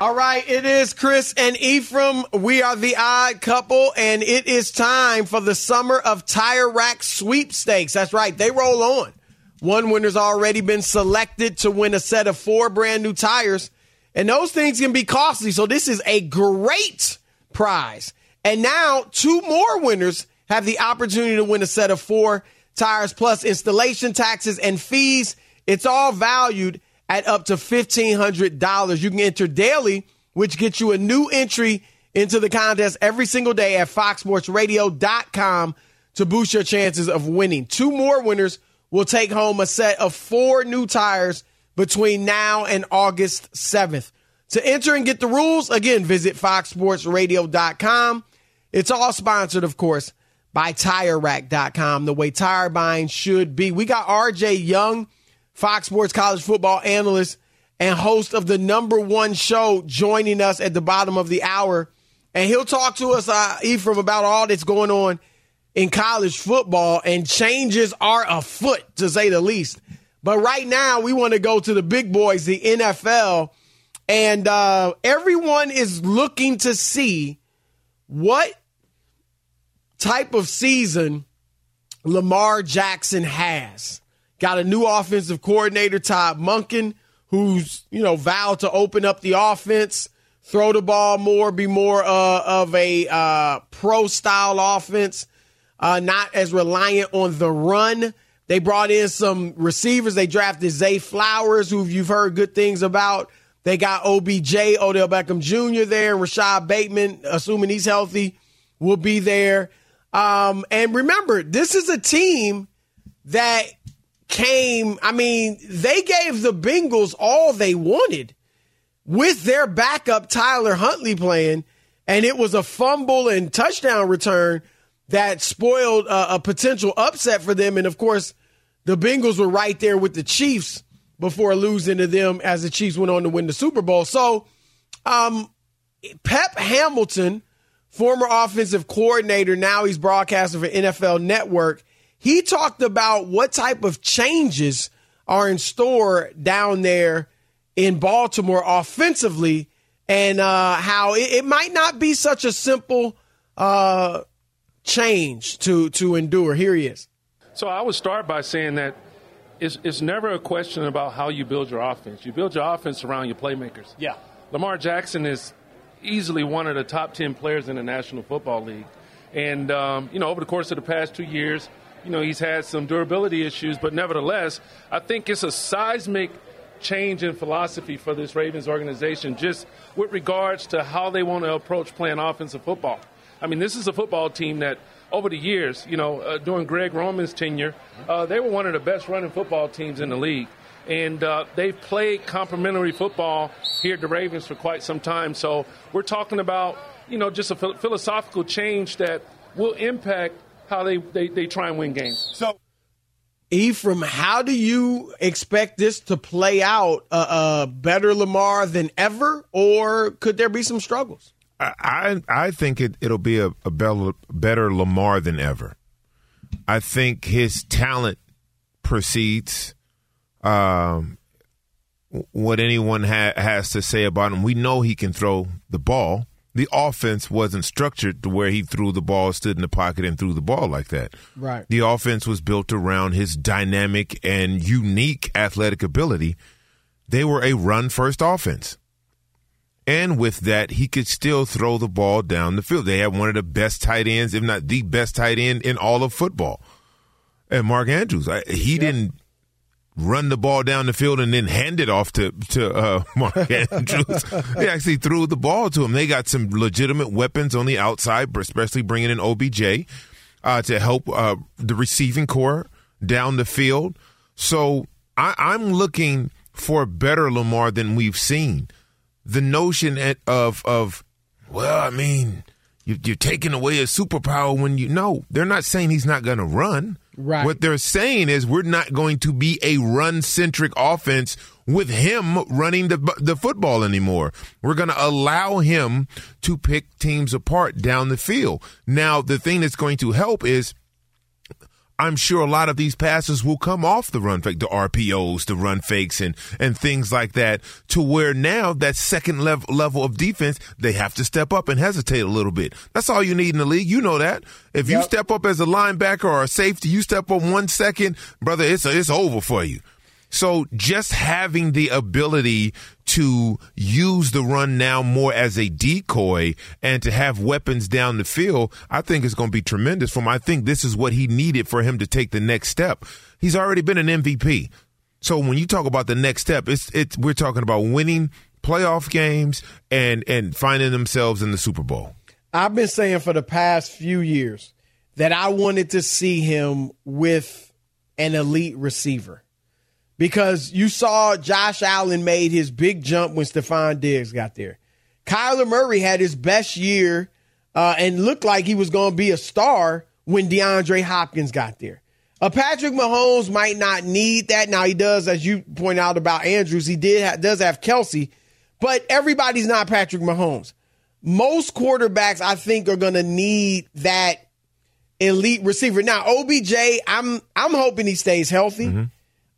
All right, it is Chris and Ephraim. We are the odd couple, and it is time for the summer of tire rack sweepstakes. That's right, they roll on. One winner's already been selected to win a set of four brand new tires, and those things can be costly. So, this is a great prize. And now, two more winners have the opportunity to win a set of four tires plus installation taxes and fees. It's all valued at up to $1,500. You can enter daily, which gets you a new entry into the contest every single day at foxsportsradio.com to boost your chances of winning. Two more winners will take home a set of four new tires between now and August 7th. To enter and get the rules, again, visit foxsportsradio.com. It's all sponsored, of course, by TireRack.com, the way tire buying should be. We got RJ Young Fox Sports college football analyst and host of the number one show, joining us at the bottom of the hour. And he'll talk to us, uh, Ephraim, about all that's going on in college football, and changes are afoot, to say the least. But right now, we want to go to the big boys, the NFL, and uh, everyone is looking to see what type of season Lamar Jackson has. Got a new offensive coordinator, Todd Monken, who's, you know, vowed to open up the offense, throw the ball more, be more uh, of a uh, pro style offense, uh, not as reliant on the run. They brought in some receivers. They drafted Zay Flowers, who you've heard good things about. They got OBJ, Odell Beckham Jr. there, Rashod Bateman, assuming he's healthy, will be there. Um, and remember, this is a team that came, I mean, they gave the Bengals all they wanted with their backup Tyler Huntley playing, and it was a fumble and touchdown return that spoiled a, a potential upset for them. And of course, the Bengals were right there with the Chiefs before losing to them as the Chiefs went on to win the Super Bowl. So, um, Pep Hamilton, former offensive coordinator, now he's broadcasting for NFL Network. He talked about what type of changes are in store down there in Baltimore offensively and uh, how it, it, might not be such a simple uh, change to, to endure. Here he is. So I would start by saying that it's, it's never a question about how you build your offense. You build your offense around your playmakers. Yeah. Lamar Jackson is easily one of the top 10 players in the National Football League. And, um, you know, over the course of the past two years, you know, he's had some durability issues, but nevertheless, I think it's a seismic change in philosophy for this Ravens organization just with regards to how they want to approach playing offensive football. I mean, this is a football team that over the years, you know, uh, during Greg Roman's tenure, uh, they were one of the best running football teams in the league. And uh, they've played complementary football here at the Ravens for quite some time. So we're talking about, you know, just a philosophical change that will impact how they, they, they try and win games. So, Ephraim, how do you expect this to play out? A uh, uh, better Lamar than ever, or could there be some struggles? I I think it it'll be a, a better, better Lamar than ever. I think his talent precedes um, what anyone ha- has to say about him. We know he can throw the ball. The offense wasn't structured to where he threw the ball, stood in the pocket, and threw the ball like that. Right. The offense was built around his dynamic and unique athletic ability. They were a run first offense. And with that, he could still throw the ball down the field. They had one of the best tight ends, if not the best tight end in all of football. And Mark Andrews, he yep. didn't run the ball down the field and then hand it off to to uh, Mark Andrews. they actually threw the ball to him. They got some legitimate weapons on the outside, especially bringing in OBJ uh, to help uh, the receiving corps down the field. So I, I'm looking for better Lamar than we've seen the notion of of well, I mean, you, are taking away a superpower when you know they're not saying he's not going to run. Right. What they're saying is we're not going to be a run centric offense with him running the the football anymore. We're going to allow him to pick teams apart down the field. Now, the thing that's going to help is I'm sure a lot of these passes will come off the run fake, the RPOs, the run fakes, and and things like that. To where now that second level level of defense, they have to step up and hesitate a little bit. That's all you need in the league. You know that. If you step up as a linebacker or a safety, you step up one second, brother, it's it's over for you. So just having the ability to use the run now more as a decoy and to have weapons down the field, I think is going to be tremendous for him. I think this is what he needed for him to take the next step. He's already been an MVP. So when you talk about the next step, it's it's we're talking about winning playoff games and and finding themselves in the Super Bowl. I've been saying for the past few years that I wanted to see him with an elite receiver because you saw Josh Allen made his big jump when Stefon Diggs got there. Kyler Murray had his best year uh, and looked like he was going to be a star when DeAndre Hopkins got there. Uh, Patrick Mahomes might not need that. Now he does, as you point out about Andrews, he did ha- does have Kelsey, but everybody's not Patrick Mahomes. Most quarterbacks, I think, are going to need that elite receiver. Now OBJ, I'm I'm hoping he stays healthy. Mm-hmm.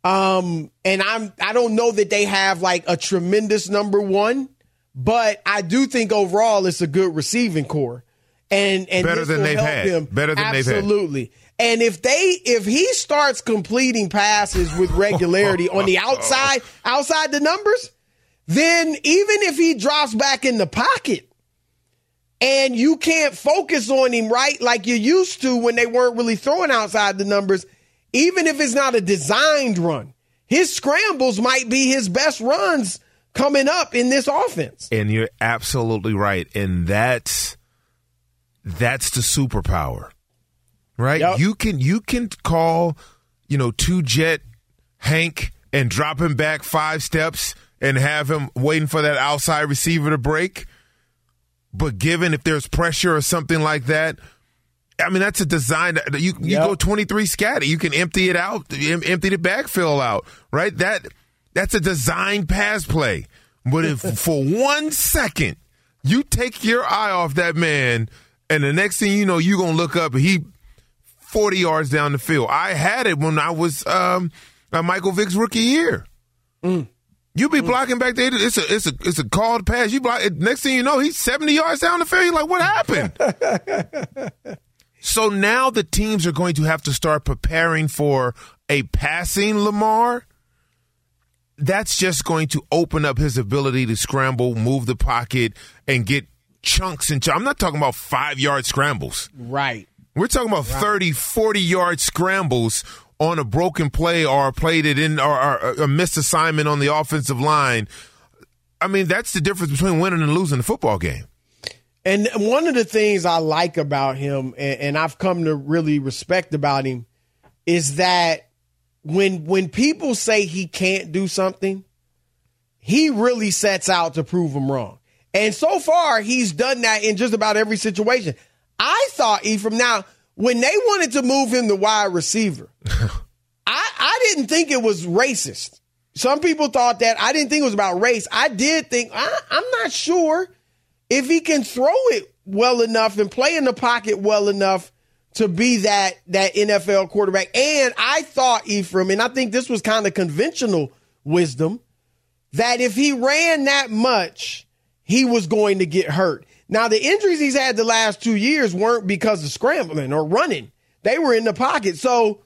Um, and I'm I don't know that they have like a tremendous number one, but I do think overall it's a good receiving corps. And and better than they've had. Them. Better than Absolutely. they've had. Absolutely. And if they if he starts completing passes with regularity on the outside outside the numbers, then even if he drops back in the pocket and you can't focus on him right like you used to when they weren't really throwing outside the numbers, even if it's not a designed run, his scrambles might be his best runs coming up in this offense. And you're absolutely right. And that's that's the superpower. Right? Yep. You can you can call, you know, two jet Hank and drop him back five steps and have him waiting for that outside receiver to break. But given if there's pressure or something like that, I mean, that's a design. You you yep. go twenty three scatter. You can empty it out, empty the backfill out, right? That that's a design pass play. But if for one second you take your eye off that man, and the next thing you know, you're gonna look up he forty yards down the field. I had it when I was um, Michael Vick's rookie year. Mm. You be mm. blocking back there. It's a it's a it's a called pass. You block. Next thing you know, he's seventy yards down the field. You're like, what happened? So now the teams are going to have to start preparing for a passing Lamar. that's just going to open up his ability to scramble, move the pocket, and get chunks and I'm not talking about five yard scrambles. Right. We're talking about right. 30, 40 yard scrambles on a broken play or a play that in or, or a missed assignment on the offensive line. I mean, that's the difference between winning and losing a football game. And one of the things I like about him, and, and I've come to really respect about him, is that when when people say he can't do something, he really sets out to prove them wrong. And so far, he's done that in just about every situation. I thought Ephraim now when they wanted to move him to wide receiver, I, I didn't think it was racist. Some people thought that. I didn't think it was about race. I did think I, I'm not sure if he can throw it well enough and play in the pocket well enough to be that that NFL quarterback. And I thought Ephraim, and I think this was kind of conventional wisdom, that if he ran that much, he was going to get hurt. Now, the injuries he's had the last two years weren't because of scrambling or running. They were in the pocket. So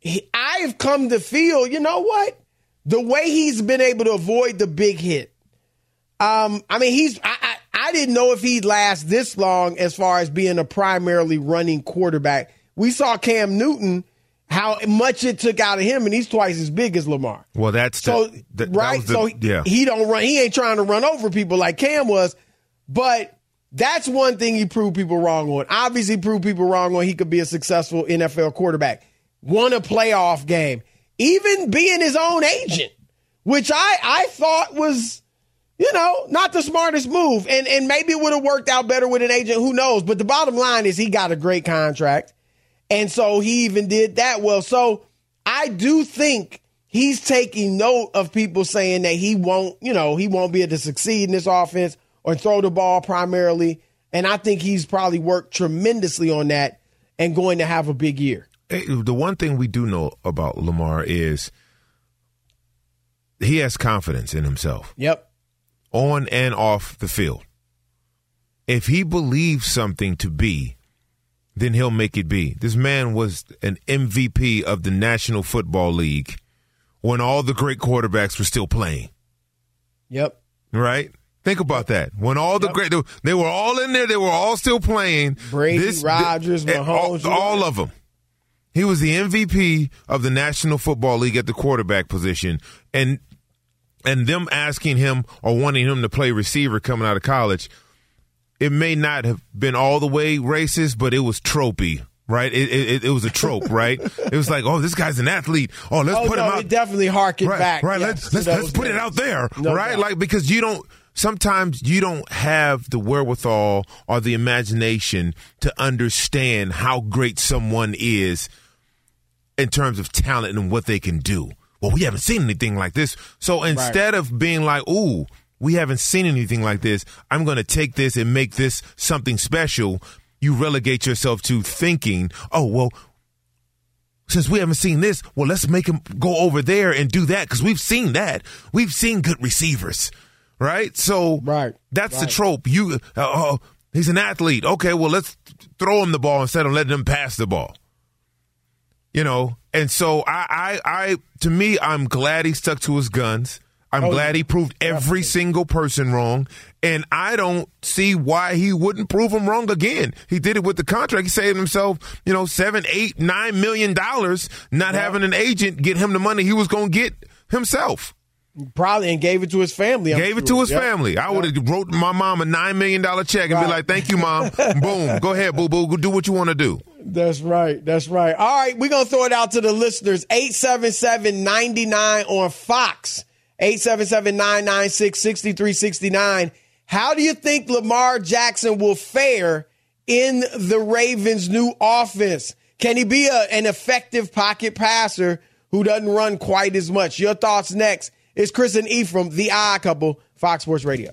he, I've come to feel, you know what? The way he's been able to avoid the big hit. Um, I mean, he's, I, I, I didn't know if he'd last this long as far as being a primarily running quarterback. We saw Cam Newton how much it took out of him, and he's twice as big as Lamar. Well, that's so the, right. The, so yeah. he don't run. He ain't trying to run over people like Cam was, but that's one thing he proved people wrong on. Obviously, proved people wrong on. He could be a successful NFL quarterback. Won a playoff game, even being his own agent, which I I thought was. You know, not the smartest move. And and maybe it would have worked out better with an agent. Who knows? But the bottom line is he got a great contract. And so he even did that well. So I do think he's taking note of people saying that he won't, you know, he won't be able to succeed in this offense or throw the ball primarily. And I think he's probably worked tremendously on that and going to have a big year. The one thing we do know about Lamar is he has confidence in himself. Yep. On and off the field. If he believes something to be, then he'll make it be. This man was an MVP of the National Football League when all the great quarterbacks were still playing. Yep. Right? Think about that. When all the yep. great, they were all in there, they were all still playing. Brady, this, Rodgers, eh, Mahomes. All, all of them. He was the MVP of the National Football League at the quarterback position. And and them asking him or wanting him to play receiver coming out of college – it may not have been all the way racist, but it was tropey. Right, it, it, it was a trope, right? it was like, oh, this guy's an athlete. Oh, let's oh, put no, him out. It definitely harkened right, back. Right, yes, let's let's, let's put it out there, no right? Doubt. Like because you don't sometimes you don't have the wherewithal or the imagination to understand how great someone is in terms of talent and what they can do. Well, we haven't seen anything like this. So instead right. of being like, ooh, we haven't seen anything like this. I'm going to take this and make this something special. You relegate yourself to thinking, oh, well, since we haven't seen this, well, let's make him go over there and do that because we've seen that. We've seen good receivers, right? So right, that's right. the trope. You, uh, oh, he's an athlete. Okay, well, let's throw him the ball instead of letting him pass the ball. You know, and so I, I, I, to me, I'm glad he stuck to his guns. I'm oh, glad he proved every definitely. single person wrong, and I don't see why he wouldn't prove them wrong again. He did it with the contract. He saved himself, you know, seven, eight, nine million dollars, not yeah. having an agent get him the money he was going to get himself. Probably and gave it to his family. I'm gave sure. it to his yep. family. I would have wrote my mom a nine million dollar check and right. be like, "Thank you, mom. Boom, go ahead, boo boo. Go do what you want to do." That's right. That's right. All right, we're gonna throw it out to the listeners. 877-99 on Fox. 877-996-6369. How do you think Lamar Jackson will fare in the Ravens' new offense? Can he be a, an effective pocket passer who doesn't run quite as much? Your thoughts next. It's Chris and Ephraim, the odd couple, Fox Sports Radio.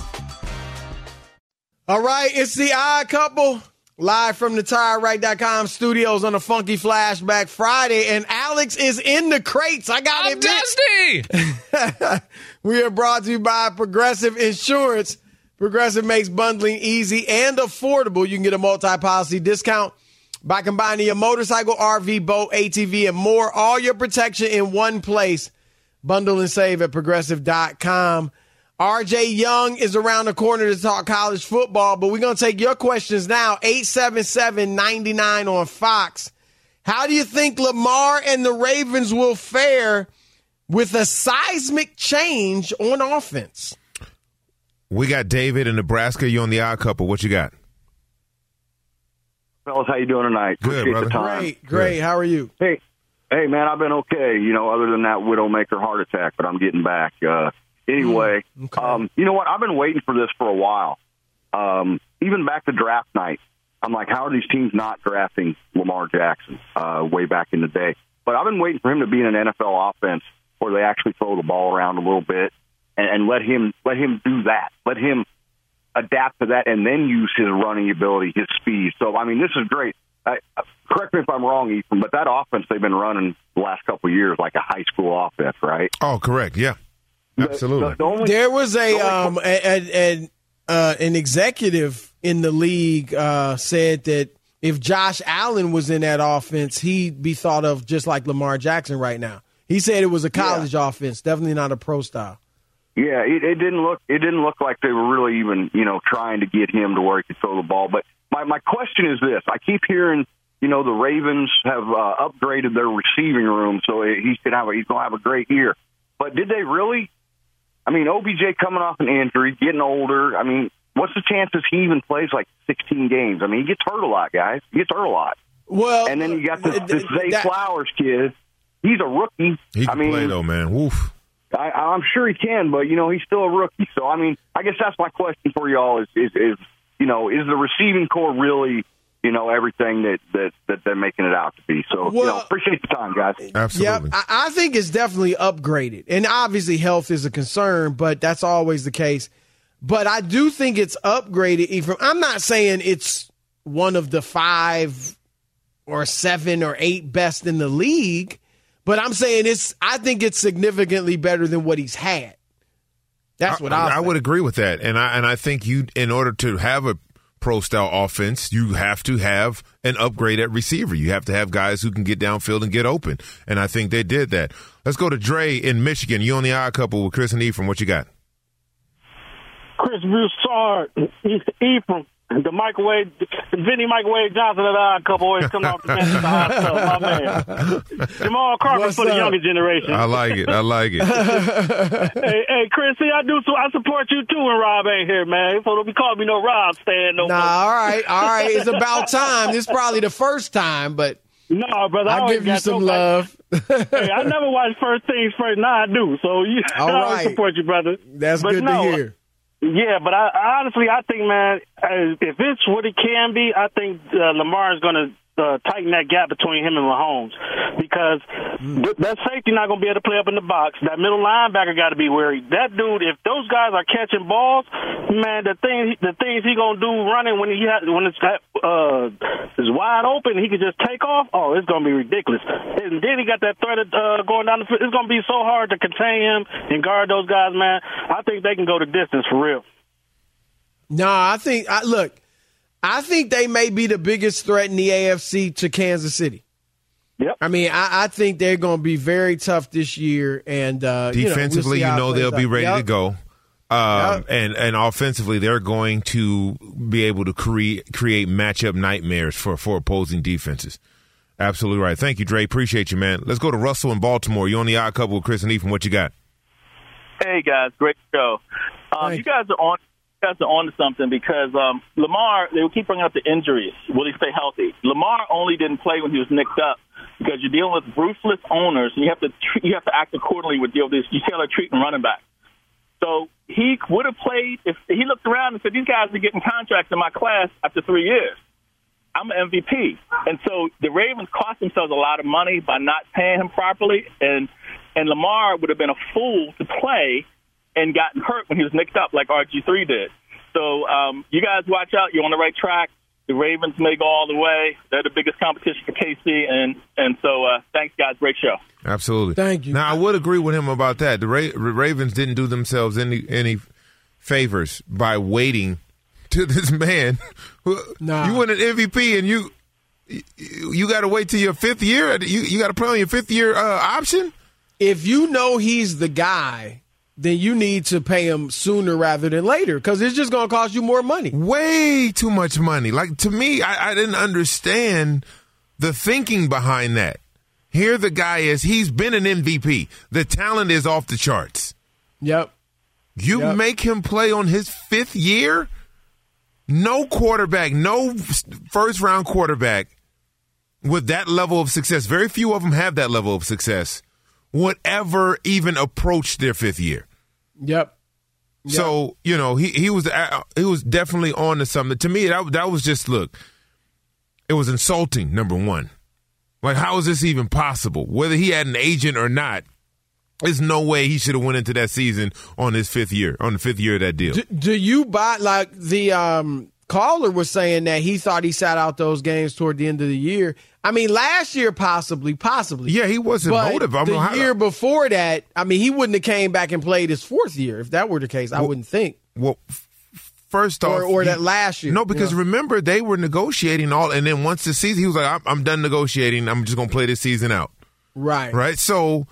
All right, it's the odd couple. Live from the TireRack.com studios on a funky flashback Friday, and Alex is in the crates. I got I'm it. Dusty. we are brought to you by Progressive Insurance. Progressive makes bundling easy and affordable. You can get a multi-policy discount by combining your motorcycle, RV, boat, ATV, and more. All your protection in one place. Bundle and save at progressive.com. RJ Young is around the corner to talk college football, but we're going to take your questions now. 877 99 on Fox. How do you think Lamar and the Ravens will fare with a seismic change on offense? We got David in Nebraska. You on the odd couple. What you got? Fellas, how you doing tonight? Good, Appreciate brother. the time. Great, great. How are you? Hey, hey, man, I've been okay. You know, other than that widowmaker heart attack, but I'm getting back. Uh, anyway, Mm, okay. um, you know what? I've been waiting for this for a while. Um, even back to draft night, I'm like, how are these teams not drafting Lamar Jackson uh, way back in the day? But I've been waiting for him to be in an NFL offense where they actually throw the ball around a little bit and, and let him let him do that. Let him adapt to that and then use his running ability, his speed. So, I mean, this is great. I, correct me if I'm wrong, Ethan, but that offense they've been running the last couple of years like a high school offense, right? Oh, correct. Yeah, absolutely. The, the only, There was a the um a, a, a, uh, an executive in the league uh, said that if Josh Allen was in that offense, he'd be thought of just like Lamar Jackson right now. He said it was a college offense, definitely not a pro style. Yeah, it, it didn't look it didn't look like they were really even you know trying to get him to where he could throw the ball. But my my question is this: I keep hearing you know the Ravens have uh, upgraded their receiving room, so he's gonna have a, he's gonna have a great year. But did they really? I mean, OBJ coming off an injury, getting older. I mean, what's the chances he even plays like 16 games? I mean, he gets hurt a lot, guys. He gets hurt a lot. Well, And then you got this, uh, this th- Zay that- Flowers kid. He's a rookie. He I can mean, play though, man. Woof. I, I'm sure he can, but you know he's still a rookie. So I mean, I guess that's my question for y'all: is is, is you know is the receiving corps really you know everything that that that they're making it out to be. So you know, appreciate the time, guys. Absolutely. Yeah, I, I think it's definitely upgraded. And obviously, health is a concern, but that's always the case. But I do think it's upgraded. Even I'm not saying it's one of the five or seven or eight best in the league, but I'm saying it's. I think it's significantly better than what he's had. That's what I, I, I would agree with that, and I and I think you, in order to have a pro style offense, you have to have an upgrade at receiver. You have to have guys who can get downfield and get open, and I think they did that. Let's go to Dre in Michigan. You on the odd couple with Chris and Ephraim. What you got? Chris Broussard, Ephraim, the microwave, Vinny Microwave Johnson of the odd couple always coming off the bench at the hospital, my man. Jamal Crawford What's for the younger generation. I like it. I like it. hey, hey, Chris, see, I do, so I support you too when Rob ain't here, man. So don't be calling me no Rob stand no Nah, more. all right, all right. It's about time. This is probably the first time, but No, brother, I I'll give you got some no- love. hey, I never watch First Things First. Now I do. So you, All I always right. support you, brother. That's But good no, to hear. Yeah, but I honestly, I think, man, if it's what it can be, I think uh, Lamar is going to uh, tighten that gap between him and Mahomes because Mm. th- that safety not going to be able to play up in the box. That middle linebacker got to be worried. That dude, if those guys are catching balls, man, the thing, the things he going to do running when he ha- when it's that, uh, is wide open, he could just take off. Oh, it's going to be ridiculous. And then he got that threat of, uh, going down the field. It's going to be so hard to contain him and guard those guys, man. I think they can go the distance for real. No, I think I look. I think they may be the biggest threat in the AFC to Kansas City. Yep. I mean, I, I think they're going to be very tough this year, and uh, you know, we'll Defensively, you know, they'll plays be ready Yep. to go. Um, and and offensively, they're going to be able to create create matchup nightmares for for opposing defenses. Absolutely right. Thank you, Dre. Appreciate you, man. Let's go to Russell in Baltimore. You're on the odd couple with Chris and Ethan. What you got? Hey guys, great show. Um, you guys are on. You guys are on to something because um, Lamar. They will keep bringing up the injuries. Will he stay healthy? Lamar only didn't play when he was nicked up because you're dealing with ruthless owners, and you have to treat, you have to act accordingly with deal this. You tailor treating running back. So he would have played if he looked around and said, "These guys are getting contracts in my class after three years. I'm an MVP." And so the Ravens cost themselves a lot of money by not paying him properly, and and Lamar would have been a fool to play and gotten hurt when he was nicked up like RG3 did. So um, you guys watch out. You're on the right track. The Ravens may go all the way. They're the biggest competition for KC, and and so uh, thanks, guys. Great show. Absolutely. Thank you. Now, I would agree with him about that. The Ra- Ravens didn't do themselves any any favors by waiting to this man. Nah. You win an MVP and you you, got to wait till your fifth year. You you got to play on your fifth year uh, option. If you know he's the guy, then you need to pay him sooner rather than later because it's just going to cost you more money. Way too much money. Like to me, I, I didn't understand the thinking behind that. Here, the guy is. He's been an MVP. The talent is off the charts. Yep. You Yep. make him play on his fifth year? No quarterback, no first round quarterback with that level of success. Very few of them have that level of success. Would ever even approach their fifth year. Yep. So you know he he was uh, he was definitely on to something. To me, that that was just look. It was insulting. Number one, like how is this even possible? Whether he had an agent or not, there's no way he should have went into that season on his fifth year, on the fifth year of that deal. Do, do you buy like the um, caller was saying that he thought he sat out those games toward the end of the year? I mean, last year possibly, possibly. Yeah, he wasn't but motivated. I The how- year before that, I mean, he wouldn't have came back and played his fourth year if that were the case. I wouldn't think. Well, f- first off, Or- or that last year, No, because remember they were negotiating all, and then once the season, he was like, "I'm, I'm done negotiating. I'm just gonna play this season out." Right. Right. So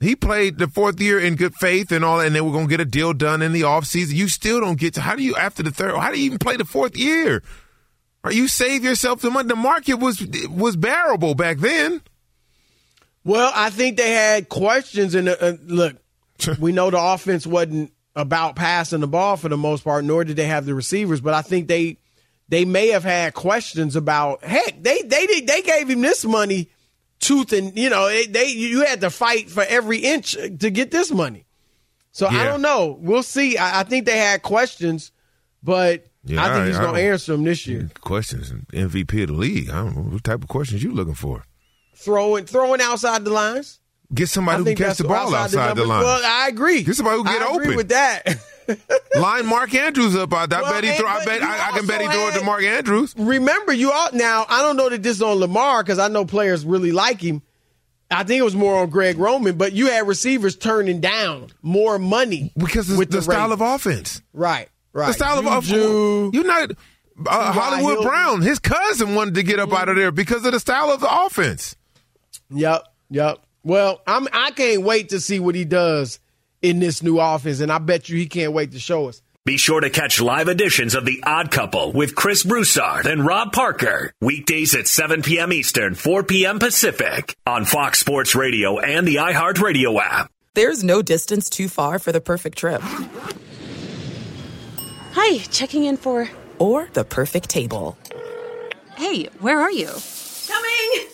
he played the fourth year in good faith and all, and they were gonna get a deal done in the off season. You still don't get to how do you after the third? How do you even play the fourth year? Or you save yourself the money. The market was was bearable back then. Well, I think they had questions. And uh, look, we know the offense wasn't about passing the ball for the most part, nor did they have the receivers. But I think they they may have had questions about. Heck, they they did, they gave him this money, tooth and you know they, they you had to fight for every inch to get this money. So I don't know. We'll see. I, I think they had questions, but Yeah, I think I- he's going to answer them this year. Questions MVP of the league. I don't know what type of questions you looking for. Throwing, throwing outside the lines. Get somebody who can catch the ball outside, the, numbers. line. Well, I agree. Get somebody who can get I agree open. with that. Line Mark Andrews up out there. I Well, bet he throw. I bet I, I can bet he throw it to Mark Andrews. Remember, you all now. I don't know that this is on Lamar because I know players really like him. I think it was more on Greg Roman, but you had receivers turning down more money because it's with the, style Ravens. of offense. Right, right. The style of offense. You're not uh, Hollywood Hilton. Brown. His cousin wanted to get up out of there because of the style of the offense. Yep, yep. Well, I'm. I can't wait to see what he does in this new offense, and I bet you he can't wait to show us. Be sure to catch live editions of The Odd Couple with Chris Broussard and Rob Parker. Weekdays at 7 p.m. Eastern, 4 p.m. Pacific on Fox Sports Radio and the iHeartRadio app. There's no distance too far for the perfect trip. Hi, checking in for. Or the perfect table. Hey, where are you? Coming!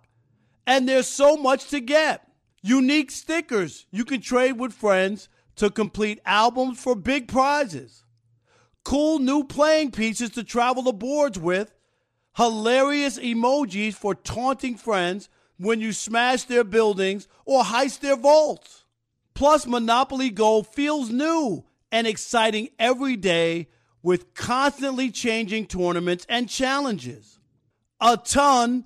And there's so much to get. Unique stickers you can trade with friends to complete albums for big prizes. Cool new playing pieces to travel the boards with. Hilarious emojis for taunting friends when you smash their buildings or heist their vaults. Plus, Monopoly Go feels new and exciting every day with constantly changing tournaments and challenges. A ton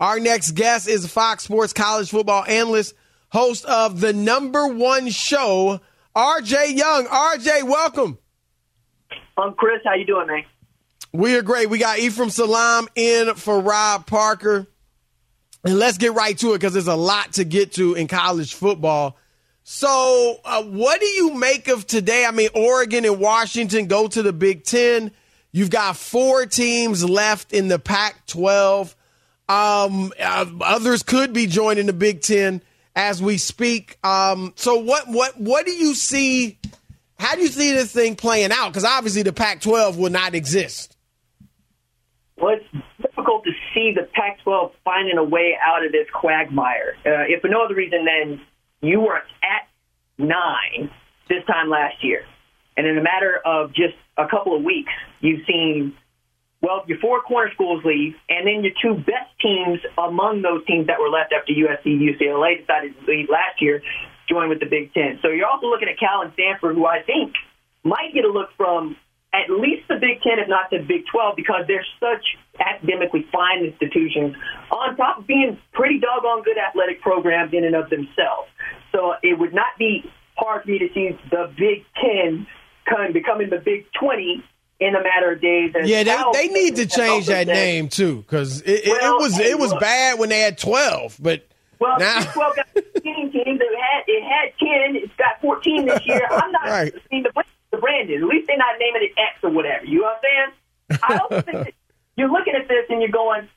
Our next guest is Fox Sports college football analyst, host of the number one show, RJ Young. RJ, welcome. I'm Chris. How you doing, man? We are great. We got Ephraim Salaam in for Rob Parker. And let's get right to it because there's a lot to get to in college football. So, uh, what do you make of today? I mean, Oregon and Washington go to the Big Ten. You've got four teams left in the Pac 12. Um, uh, others could be joining the Big Ten as we speak. Um, so, what, what, what do you see? How do you see this thing playing out? Because obviously the Pac 12 will not exist. Well, it's difficult to see the Pac-12 finding a way out of this quagmire. Uh, if for no other reason than you were at nine this time last year, and in a matter of just a couple of weeks, you've seen well your four corner schools leave, and then your two best teams among those teams that were left after USC, UCLA decided to leave last year, join with the Big Ten. So you're also looking at Cal and Stanford, who I think might get a look from at least the Big Ten, if not the Big 12, because they're such academically fine institutions, on top of being pretty doggone good athletic programs in and of themselves. So it would not be hard for me to see the Big Ten becoming the Big 20 in a matter of days. Yeah, they, they need to change that name too, because it, it, Well, it was it was look. bad when they had twelve, but Well, now 12 got 15 teams. It had, it had 10. It's got 14 this year. I'm not Right. seeing the, the brand is. At least they're not naming it X or whatever. You know what I'm saying? I also think that you're looking at this and you're going,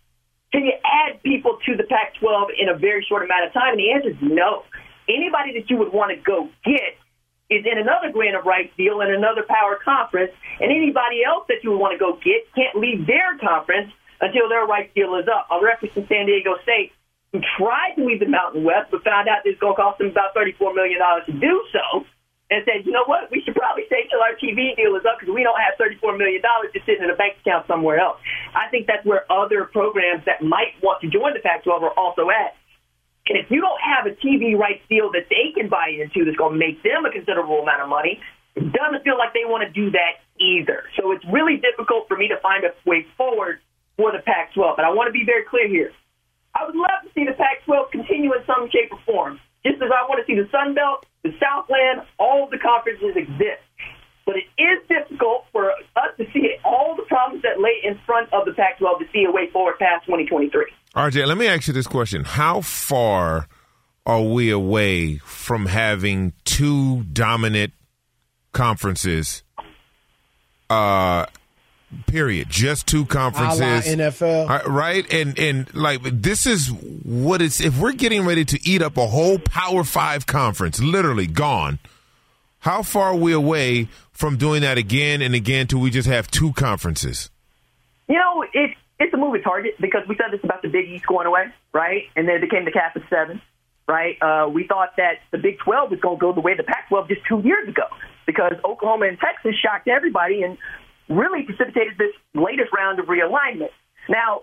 can you add people to the Pac 12 in a very short amount of time? And the answer is no. Anybody that you would want to go get is in another grant of rights deal in another power conference, and anybody else that you want to go get can't leave their conference until their rights deal is up. I'll reference San Diego State, who tried to leave the Mountain West, but found out it's going to cost them about $34 million to do so, and said, you know what, we should probably stay till our TV deal is up because we don't have $34 million just sitting in a bank account somewhere else. I think that's where other programs that might want to join the Pac 12 are also at. And if you don't have a TV rights deal that they can buy into that's going to make them a considerable amount of money, it doesn't feel like they want to do that either. So it's really difficult for me to find a way forward for the Pac 12. But I want to be very clear here. I would love to see the Pac 12 continue in some shape or form, just as I want to see the Sun Belt, the Southland, all of the conferences exist. But it is difficult for us to see all the problems that lay in front of the Pac 12 to see a way forward past 2023. RJ, let me ask you this question. How far are we away from having two dominant conferences? Uh period. Just two conferences. A NFL. Uh, right? And and like this is what it's if we're getting ready to eat up a whole Power 5 conference, literally gone. How far are we away from doing that again and again till we just have two conferences? You know, it, it's a moving target because we said this about the Big East going away, right? And then it became the Catholic Seven, right? Uh, we thought that the Big 12 was going to go the way the Pac 12 just two years ago because Oklahoma and Texas shocked everybody and really precipitated this latest round of realignment. Now,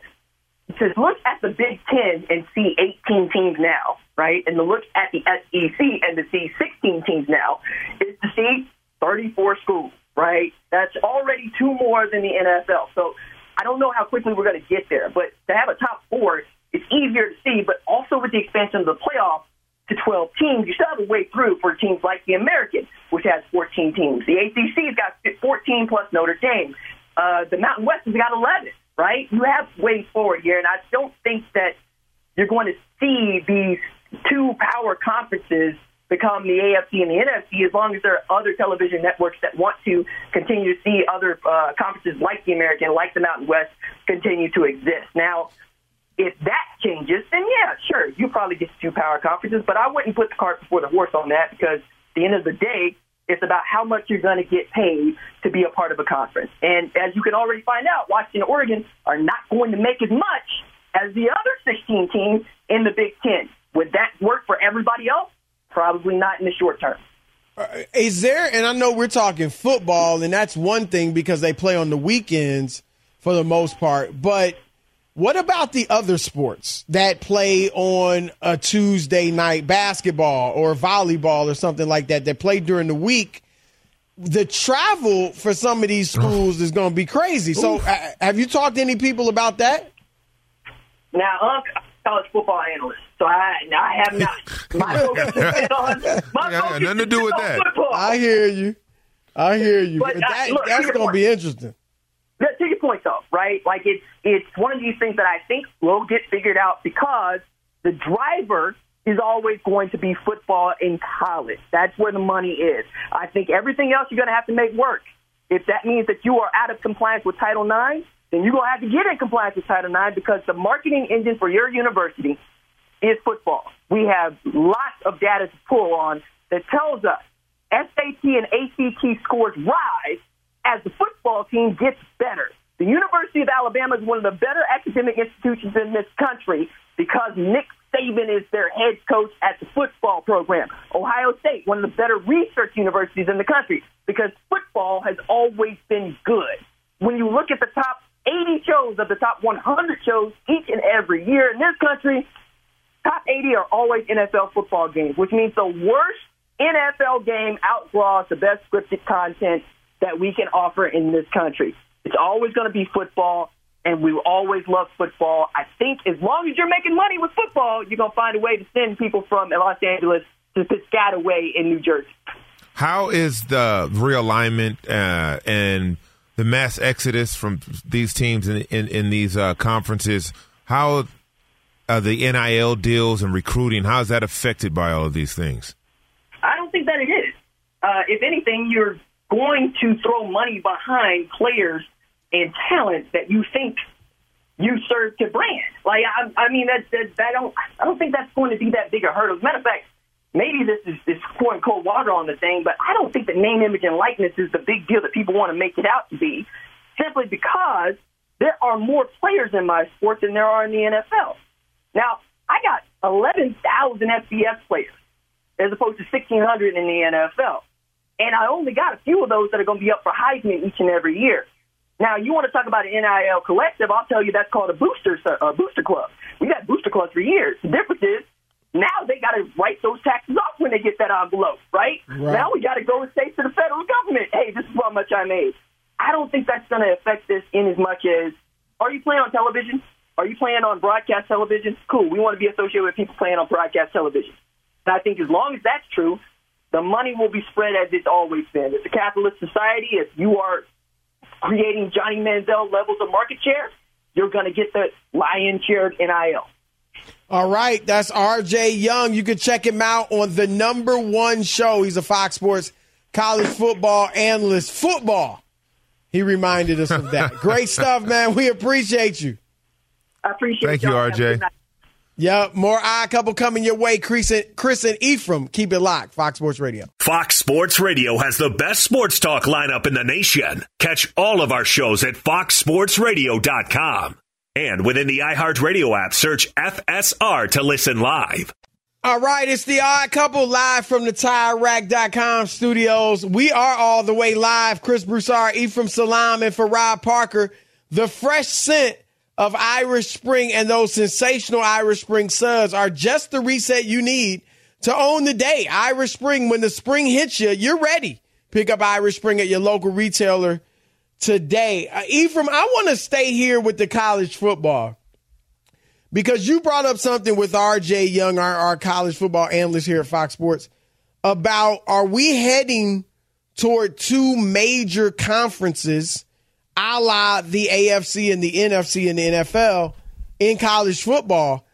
to look at the Big Ten and see 18 teams now, right, and to look at the SEC and to see 16 teams now, is to see 34 schools, right? That's already two more than the NFL. So I don't know how quickly we're going to get there, but to have a top four, it's easier to see. But also with the expansion of the playoff to 12 teams, you still have a way through for teams like the American, which has 14 teams. The ACC's got 14 plus Notre Dame. Uh, the Mountain West has got 11, right? You have ways forward here, and I don't think that you're going to see these two power conferences become the AFC and the NFC as long as there are other television networks that want to continue to see other uh, conferences like the American, like the Mountain West, continue to exist. Now, if that changes, then yeah, sure, you probably get two power conferences, but I wouldn't put the cart before the horse on that because at the end of the day, it's about how much you're going to get paid to be a part of a conference. And as you can already find out, Washington and Oregon are not going to make as much as the other 16 teams in the Big Ten. Would that work for everybody else? Probably not in the short term. Is there, and I know we're talking football, and that's one thing because they play on the weekends for the most part, but what about the other sports that play on a Tuesday night, basketball or volleyball or something like that, that play during the week? The travel for some of these schools is going to be crazy. So, uh, have you talked to any people about that? Now, I'm a college football analyst, so I, I have not. My focus is on, my Yeah, focus nothing to do with that. Football. I hear you. I hear you. But, uh, that, look, that's going to be interesting. Yeah, to your point though, right? Like it's it's one of these things that I think will get figured out because the driver is always going to be football in college. That's where the money is. I think everything else you're going to have to make work. If that means that you are out of compliance with Title IX, then you're going to have to get in compliance with Title IX because the marketing engine for your university is football. We have lots of data to pull on that tells us SAT and ACT scores rise as the football team gets better. The University of Alabama is one of the better academic institutions in this country because Nick Saban is their head coach at the football program. Ohio State, one of the better research universities in the country because football has always been good. When you look at the top 80 shows of the top 100 shows each and every year in this country, top 80 are always NFL football games, which means the worst NFL game outlaws the best scripted content that we can offer in this country. It's always going to be football, and we always love football. I think as long as you're making money with football, you're going to find a way to send people from Los Angeles to Piscataway in New Jersey. How is the realignment uh, and the mass exodus from these teams in in, in these uh, conferences? How uh, the NIL deals and recruiting? How is that affected by all of these things? I don't think that it is. Uh, if anything, you're going to throw money behind players and talent that you think you serve to brand. Like I, I mean, that, that that don't I don't think that's going to be that big a hurdle. As a matter of fact, maybe this is this pouring cold water on the thing, but I don't think that name, image, and likeness is the big deal that people want to make it out to be. Simply because there are more players in my sport than there are in the NFL. Now, I got 11,000 FBS players as opposed to 1,600 in the NFL. And I only got a few of those that are going to be up for Heisman each and every year. Now, you want to talk about an NIL collective? I'll tell you that's called a booster uh, booster club. We got booster clubs for years. The difference is now they got to write those taxes off when they get that envelope, right? right. Now we got to go and say to the federal government, "Hey, this is how much I made." I don't think that's going to affect this in as much as are you playing on television? Are you playing on broadcast television? Cool. We want to be associated with people playing on broadcast television. And I think as long as that's true, the money will be spread as it's always been. It's a capitalist society. If you are creating Johnny Manziel levels of market share, you're going to get the lion share NIL. All right, that's RJ Young. You can check him out on the number one show. He's a Fox Sports college football analyst. Football. He reminded us of that. Great stuff, man. We appreciate you. I appreciate Thank you, RJ. Yep, more odd couple coming your way. Chris and, Chris and Ephraim, keep it locked. Fox Sports Radio. Fox Sports Radio has the best sports talk lineup in the nation. Catch all of our shows at foxsportsradio.com. And within the iHeartRadio app, search FSR to listen live. All right, it's the odd couple live from the TireRack.com studios. We are all the way live. Chris Broussard, Ephraim Salaam, and Farad Parker. The fresh scent of Irish Spring and those sensational Irish Spring suds are just the reset you need to own the day. Irish Spring, when the spring hits you, you're ready. Pick up Irish Spring at your local retailer today. Uh, Ephraim, I want to stay here with the college football because you brought up something with RJ Young, our, our college football analyst here at Fox Sports, about are we heading toward two major conferences – a la the AFC and the NFC and the NFL in college football.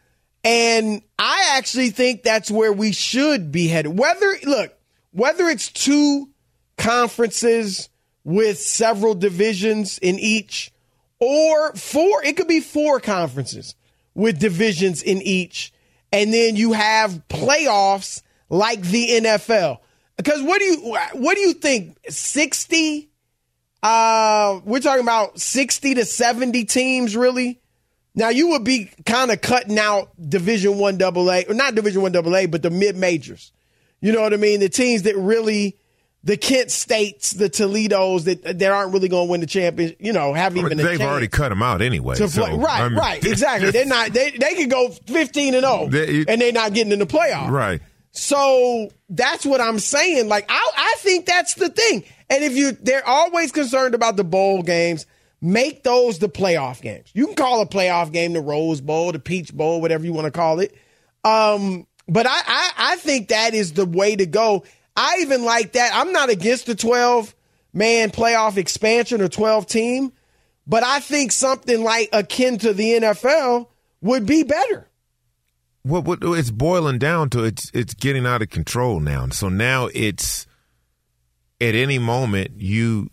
And I actually think that's where we should be headed. Whether, look, whether it's two conferences with several divisions in each, or four, it could be four conferences with divisions in each. And then you have playoffs like the NFL. Because what do you what do you think? 60 uh, we're talking about 60 to 70 teams, really. Now you would be kind of cutting out Division One AA, or not Division One AA, but the mid majors. You know what I mean? The teams that really, the Kent States, the Toledos that that aren't really going to win the championship. You know, have even they've already cut them out anyway. So, right, I mean, right, exactly. they're not. They they could go 15 and 0, and they're not getting in the playoff. Right. So that's what I'm saying. Like I, I think that's the thing. And if you, they're always concerned about the bowl games. Make those the playoff games. You can call a playoff game the Rose Bowl, the Peach Bowl, whatever you want to call it. Um, but I, I, I think that is the way to go. I even like that. I'm not against the 12 man playoff expansion or 12 team, but I think something like akin to the NFL would be better. What, what it's boiling down to it's it's getting out of control now. So now it's at any moment you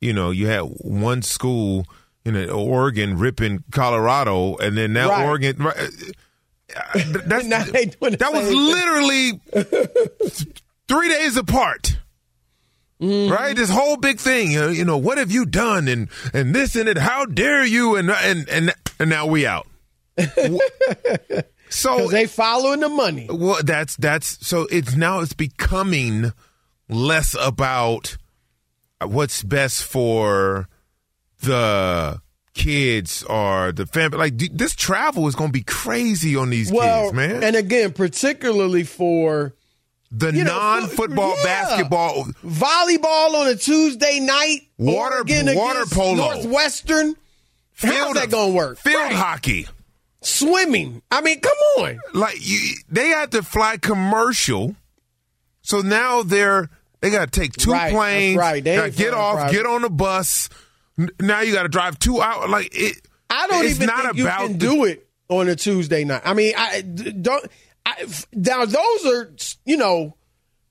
you know you had one school you know Oregon ripping Colorado and then now right. Oregon right, uh, that's, that was literally three days apart. Mm-hmm. Right, this whole big thing, you know, what have you done, and and this and it, how dare you, and and and, and now we out. so they following the money. Well, that's that's so it's now it's becoming less about what's best for the kids or the family. Like this travel is going to be crazy on these well, kids, man. And again, particularly for the non-football yeah. basketball, volleyball on a Tuesday night, Water- Oregon water against polo. Northwestern. How's Field- that gonna work? field Right. hockey. Swimming. I mean, come on. Like you, they had to fly commercial, so now they're they got to take two Right, planes. right. They get off, private. get on the bus. Now you got to drive two hours. Like it. I don't it's even not think you can the- do it on a Tuesday night. I mean, I don't. I, now those are you know,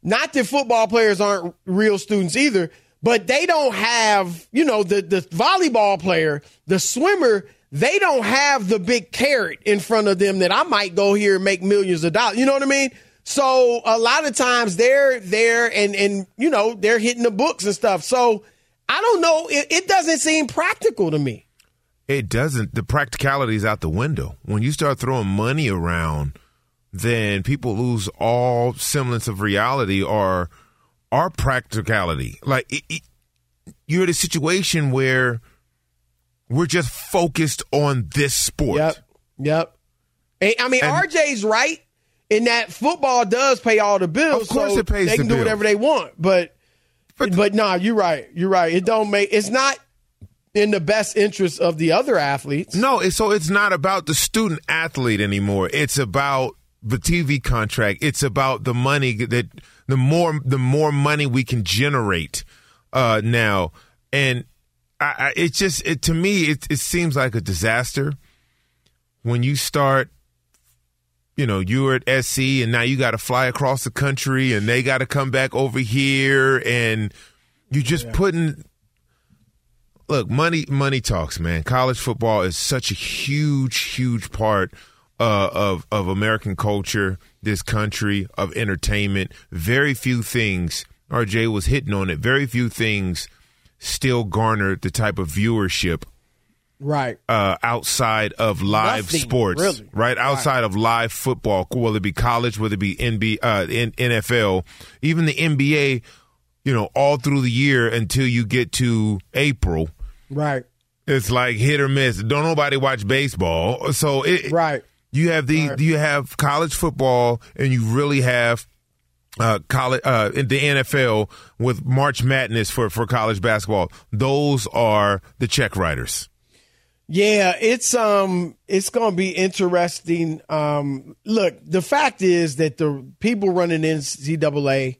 not that football players aren't real students either, but they don't have you know the the volleyball player, the swimmer. They don't have the big carrot in front of them that I might go here and make millions of dollars. You know what I mean? So a lot of times they're there and and you know they're hitting the books and stuff. So I don't know. It, it doesn't seem practical to me. It doesn't. The practicality is out the window. When you start throwing money around, then people lose all semblance of reality or our practicality. Like it, it, you're in a situation where we're just focused on this sport. Yep. Yep. I mean, And- RJ's right in that football does pay all the bills. Of course so it pays all the bills. They can the do whatever they want, but but, nah, you're right. You're right. It don't make. It's not in the best interest of the other athletes. No, so it's not about the student athlete anymore. It's about the TV contract. It's about the money that the more the more money we can generate uh, now, and I, I, it just it to me it, it seems like a disaster when you start. You know, you were at SC, and now you got to fly across the country, and they got to come back over here, and you just putting look, money money talks, man. College football is such a huge, huge part uh, of of American culture, this country, of entertainment. Very few things. RJ was hitting on it. Very few things still garner the type of viewership Right. uh, outside of live Nothing, sports, really. right? Outside of live football, whether it be college, whether it be NB, uh, N- NFL, even the NBA, you know, all through the year until you get to April, Right. it's like hit or miss. Don't nobody watch baseball, so it, right. You have the you have college football, and you really have uh, college uh, in the NFL with March Madness for for college basketball. Those are the check writers. Yeah, it's um it's going to be interesting. Um look, the fact is that the people running NCAA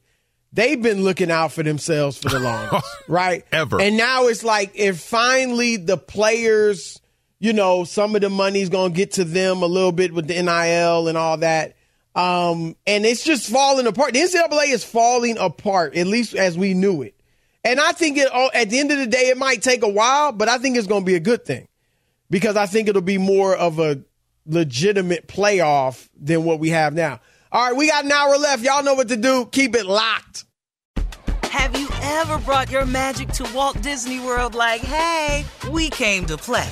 they've been looking out for themselves for the longest, right? Ever. And now it's like if finally the players, you know, some of the money's going to get to them a little bit with the NIL and all that. Um and it's just falling apart. The NCAA is falling apart at least as we knew it. And I think it oh, at the end of the day it might take a while, but I think it's going to be a good thing because I think it'll be more of a legitimate playoff than what we have now. All right, we got an hour left. Y'all know what to do. Keep it locked. Have you ever brought your magic to Walt Disney World like, hey, we came to play?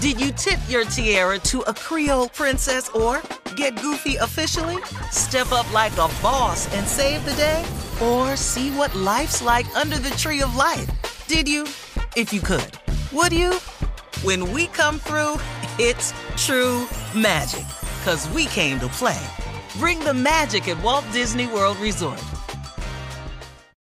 Did you tip your tiara to a Creole princess or get goofy officially? Step up like a boss and save the day? Or see what life's like under the tree of life? Did you? If you could. Would you? When we come through, it's true magic. Cause we came to play. Bring the magic at Walt Disney World Resort.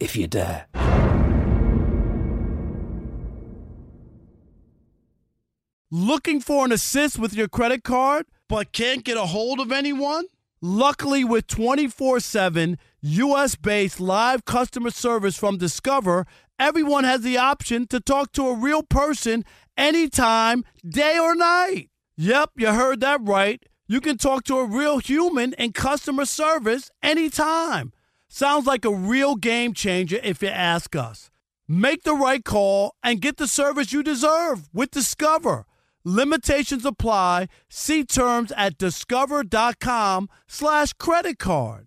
if you dare. Looking for an assist with your credit card, but can't get a hold of anyone? Luckily, with 24 7 US based live customer service from Discover, everyone has the option to talk to a real person anytime, day or night. Yep, you heard that right. You can talk to a real human in customer service anytime. Sounds like a real game changer if you ask us. Make the right call and get the service you deserve with Discover. Limitations apply. See terms at discover.com slash credit card.